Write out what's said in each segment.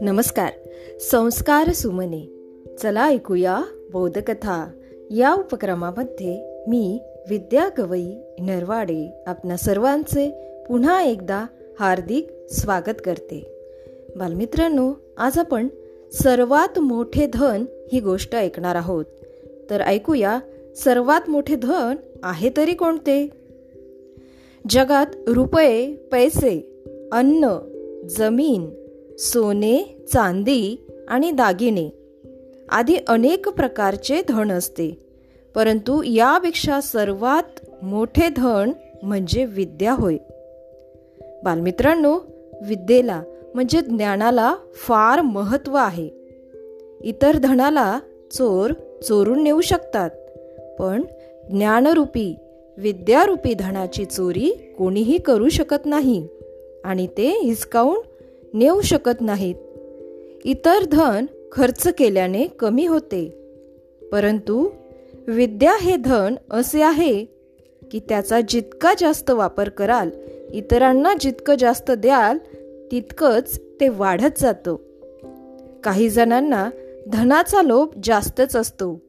नमस्कार. संस्कार सुमने. चला ऐकूया बोधकथा. या उपक्रमामध्ये मी विद्या गवई नरवाडे आपल्या सर्वांचे पुन्हा एकदा हार्दिक स्वागत करते. बालमित्रांनो आज आपण सर्वात मोठे धन ही गोष्ट ऐकणार आहोत. तर ऐकूया सर्वात मोठे धन आहे तरी कोणते? जगात रुपये पैसे अन्न जमीन सोने चांदी आणि दागिने आदी अनेक प्रकारचे धन असते. परंतु यापेक्षा सर्वात मोठे धन म्हणजे विद्या होय. बालमित्रांनो विद्येला म्हणजे ज्ञानाला फार महत्त्व आहे. इतर धनाला चोर चोरून नेऊ शकतात पण ज्ञानरूपी विद्यारूपी धनाची चोरी कोणीही करू शकत नाही आणि ते हिसकावून नेऊ शकत नाहीत. इतर धन खर्च केल्याने कमी होते. परंतु विद्या हे धन असे आहे की त्याचा जितका जास्त वापर कराल इतरांना जितकं जास्त द्याल तितकंच ते वाढत जातं. काही जणांना धनाचा लोभ जास्तच असतो.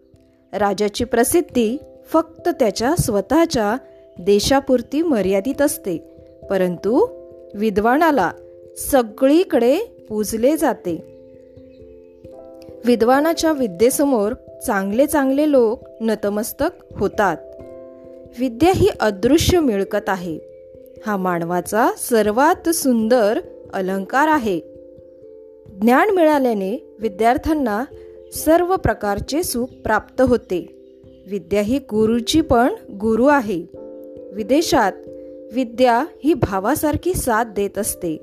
राजाची प्रसिद्धी फक्त त्याच्या स्वतःच्या देशापुरती मर्यादित असते. परंतु विद्वानाला सगळीकडे पूजले जाते. विद्वानाच्या विद्येसमोर चांगले चांगले लोक नतमस्तक होतात. विद्या ही अदृश्य मिळकत आहे. हा मानवाचा सर्वात सुंदर अलंकार आहे. ज्ञान मिळाल्याने विद्यार्थ्यांना सर्व प्रकारचे सुख प्राप्त होते. विद्या ही गुरुची पण गुरु आहे. विदेशात विद्या ही भावासारखी साथ देत असते.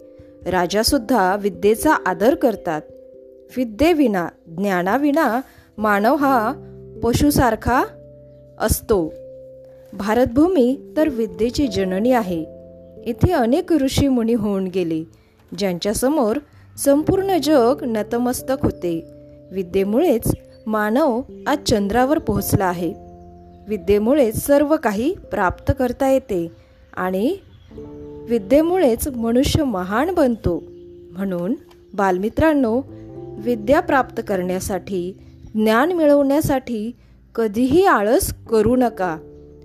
राजासुद्धा विद्येचा आदर करतात. विद्येविना ज्ञानाविना मानव हा पशुसारखा असतो. भारतभूमी तर विद्येची जननी आहे. इथे अनेक ऋषी मुनी होऊन गेले ज्यांच्यासमोर संपूर्ण जग नतमस्तक होते. विद्येमुळेच मानव आज चंद्रावर पोहोचला आहे. विद्येमुळेच सर्व काही प्राप्त करता येते आणि विद्येमुळेच मनुष्य महान बनतो. म्हणून बालमित्रांनो विद्या प्राप्त करण्यासाठी ज्ञान मिळवण्यासाठी कधीही आळस करू नका.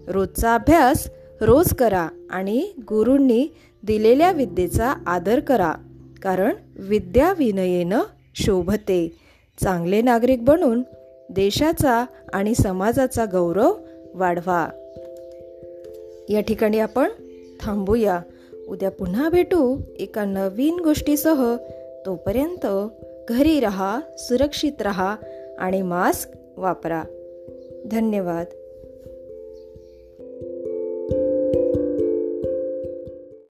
रोजचा अभ्यास रोज करा आणि गुरूंनी दिलेल्या विद्येचा आदर करा कारण विद्या विनयेनं शोभते. चांगले नागरिक बनून देशाचा आणि समाजाचा गौरव वाढवा. या ठिकाणी आपण थांबूया. उद्या पुन्हा भेटू एका नवीन गोष्टीसह. तोपर्यंत घरी रहा सुरक्षित रहा आणि मास्क वापरा. धन्यवाद.